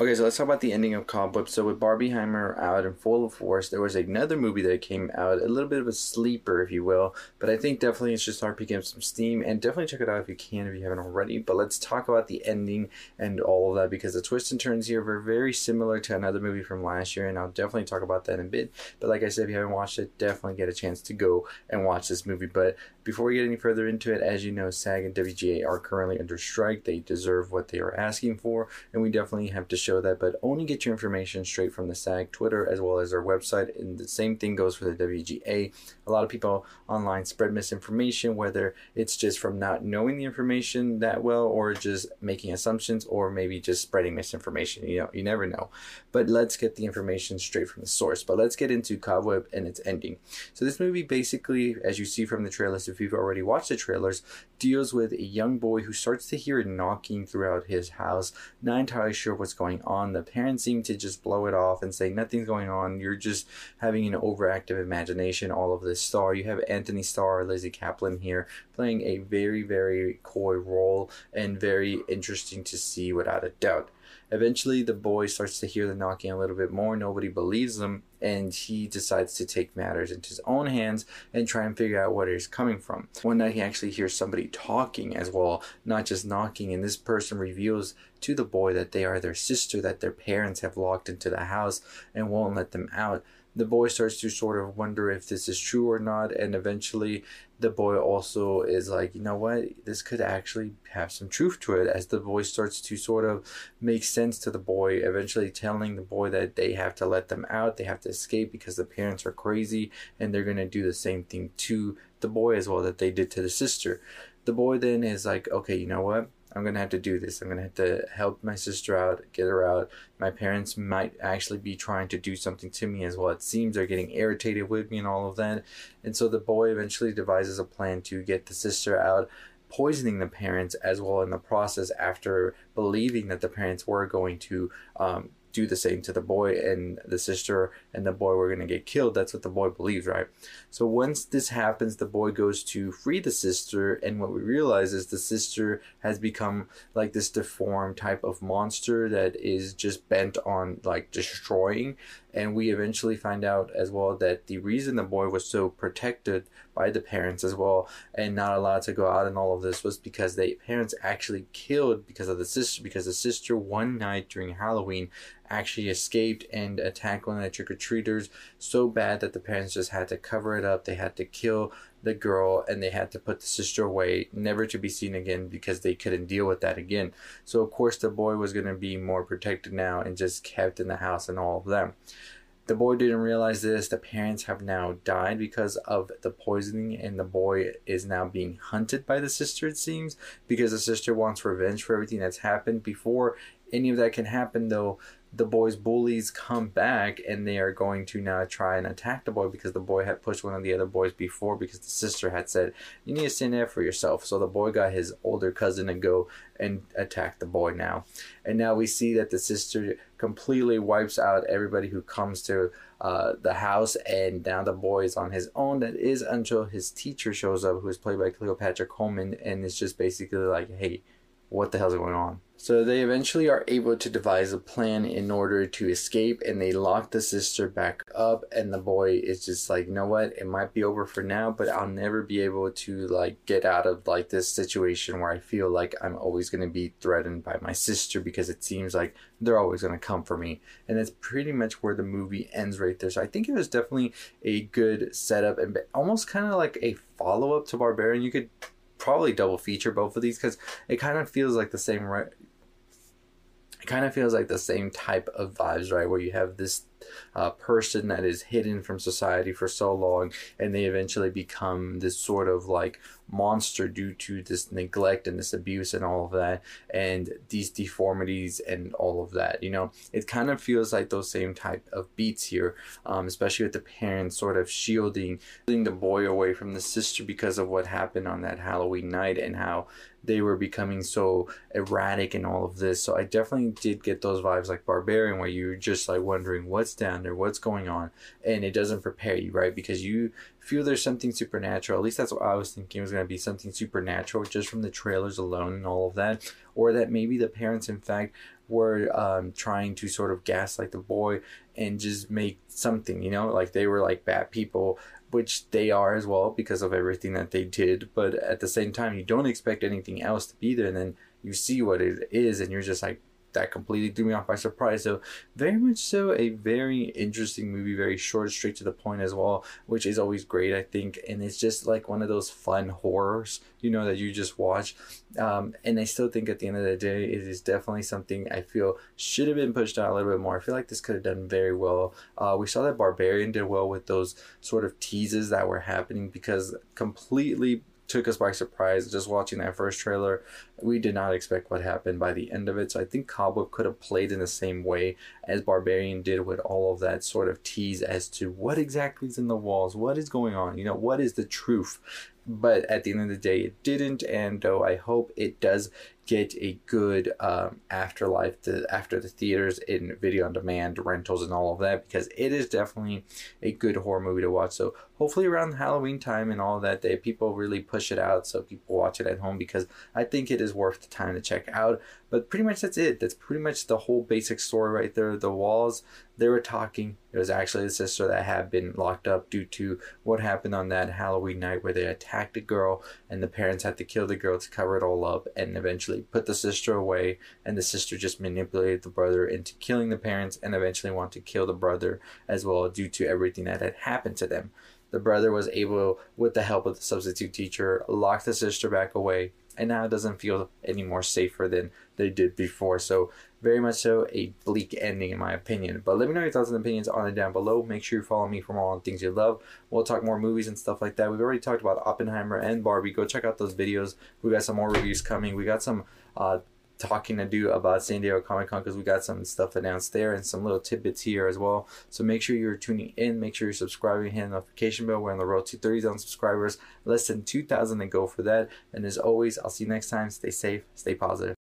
Okay, so let's talk about the ending of Cobweb. So with Barbieheimer out and full of force, there was another movie that came out, a little bit of a sleeper, if you will. But I think definitely it's just start picking up some steam, and definitely check it out if you can, if you haven't already. But let's talk about the ending and all of that because the twists and turns here were very similar to another movie from last year, and I'll definitely talk about that in a bit. But like I said, if you haven't watched it, definitely get a chance to go and watch this movie. But before we get any further into it, as you know, SAG and WGA are currently under strike. They deserve what they are asking for, and we definitely have to show that. But only get your information straight from the SAG Twitter as well as their website. And the same thing goes for the WGA. A lot of people online spread misinformation, whether it's just from not knowing the information that well or just making assumptions or maybe just spreading misinformation. You know, you never know. But let's get the information straight from the source. But let's get into Cobweb and its ending. So this movie basically, as you see from the trailers, if you've already watched the trailers, deals with a young boy who starts to hear knocking throughout his house, not entirely sure what's going on. The parents seem to just blow it off and say nothing's going on. You're just having an overactive imagination. All of this star. You have Antony Starr, Lizzy Caplan here playing a very, very coy role and very interesting to see without a doubt. Eventually, the boy starts to hear the knocking a little bit more. Nobody believes him, and he decides to take matters into his own hands and try and figure out where he's coming from. One night, he actually hears somebody talking as well, not just knocking, and this person reveals to the boy that they are their sister, that their parents have locked into the house and won't let them out the boy starts to sort of wonder if this is true or not and eventually the boy also is like you know what? This could actually have some truth to it as the boy starts to sort of make sense to the boy eventually telling the boy that they have to let them out they have to escape because the parents are crazy and they're going to do the same thing to the boy as well that they did to the sister. The boy then is like okay you know what I'm gonna have to do this. I'm gonna have to help my sister out, get her out. My parents might actually be trying to do something to me as well. It seems they're getting irritated with me and all of that. And so the boy eventually devises a plan to get the sister out, poisoning the parents as well in the process after believing that the parents were going to um, do the same to the boy and the sister and the boy were going to get killed. That's what the boy believes, right? So once this happens, the boy goes to free the sister, and what we realize is the sister has become like this deformed type of monster that is just bent on like destroying. And we eventually find out as well that the reason the boy was so protected by the parents as well and not allowed to go out and all of this was because the parents actually killed because of the sister because the sister one night during Halloween actually escaped and attacked one of the trick or treaters so bad that the parents just had to cover it up. They had to kill the girl and they had to put the sister away, never to be seen again because they couldn't deal with that again. So, of course, the boy was going to be more protected now and just kept in the house and all of them. The boy didn't realize this. The parents have now died because of the poisoning, and the boy is now being hunted by the sister, it seems, because the sister wants revenge for everything that's happened. Before any of that can happen, though, the boy's bullies come back and they are going to now try and attack the boy because the boy had pushed one of the other boys before because the sister had said you need to stand up for yourself. So the boy got his older cousin to go and attack the boy now. And now we see that the sister completely wipes out everybody who comes to uh, the house and now the boy is on his own. That is until his teacher shows up who is played by cleopatra coleman and it's just basically like hey what the hell's going on so they eventually are able to devise a plan in order to escape and they lock the sister back up and the boy is just like, you know what, it might be over for now, but I'll never be able to like get out of like this situation where I feel like I'm always gonna be threatened by my sister because it seems like they're always gonna come for me. And that's pretty much where the movie ends right there. So I think it was definitely a good setup and almost kind of like a follow up to Barbarian. You could probably double feature both of these because it kind of feels like the same right kind of feels like the same type of vibes, right? Where you have this uh, person that is hidden from society for so long and they eventually become this sort of like monster due to this neglect and this abuse and all of that and these deformities and all of that you know it kind of feels like those same type of beats here um, especially with the parents sort of shielding, shielding the boy away from the sister because of what happened on that halloween night and how they were becoming so erratic and all of this so i definitely did get those vibes like barbarian where you're just like wondering what's down there, what's going on, and it doesn't prepare you, right? Because you feel there's something supernatural. At least that's what I was thinking was going to be something supernatural just from the trailers alone and all of that, or that maybe the parents, in fact, were um, trying to sort of gaslight the boy and just make something, you know, like they were like bad people, which they are as well because of everything that they did. But at the same time, you don't expect anything else to be there, and then you see what it is, and you're just like, that completely threw me off by surprise. So very much so a very interesting movie, very short, straight to the point as well, which is always great, I think. And it's just like one of those fun horrors, you know, that you just watch. Um, and I still think at the end of the day, it is definitely something I feel should have been pushed out a little bit more. I feel like this could have done very well. Uh, we saw that Barbarian did well with those sort of teases that were happening because completely took us by surprise just watching that first trailer. We did not expect what happened by the end of it. So I think Cobweb could have played in the same way as Barbarian did with all of that sort of tease as to what exactly is in the walls, what is going on, you know, what is the truth. But at the end of the day, it didn't. And though I hope it does get a good um, afterlife to, after the theaters in video on demand rentals and all of that because it is definitely a good horror movie to watch. So hopefully around halloween time and all that day people really push it out so people watch it at home because i think it is worth the time to check out. But pretty much that's it. That's pretty much the whole basic story right there. The walls they were talking. It was actually the sister that had been locked up due to what happened on that halloween night where they attacked a girl and the parents had to kill the girl to cover it all up and eventually put the sister away, and the sister just manipulated the brother into killing the parents and eventually want to kill the brother as well due to everything that had happened to them. The brother was able, with the help of the substitute teacher, lock the sister back away, and now it doesn't feel any more safer than they did before. So very much so a bleak ending in my opinion. But let me know your thoughts and opinions on it down below. Make sure you follow me for more on things you love. We'll talk more movies and stuff like that. We've already talked about Oppenheimer and Barbie. Go check out those videos. We got some more reviews coming. We got some uh, talking to do about San Diego Comic Con because we got some stuff announced there and some little tidbits here as well. So make sure you're tuning in. Make sure you're subscribing, hit the notification bell. We're on the road to 30,000 subscribers. Less than 2,000 to go for that. And as always, I'll see you next time. Stay safe, stay positive.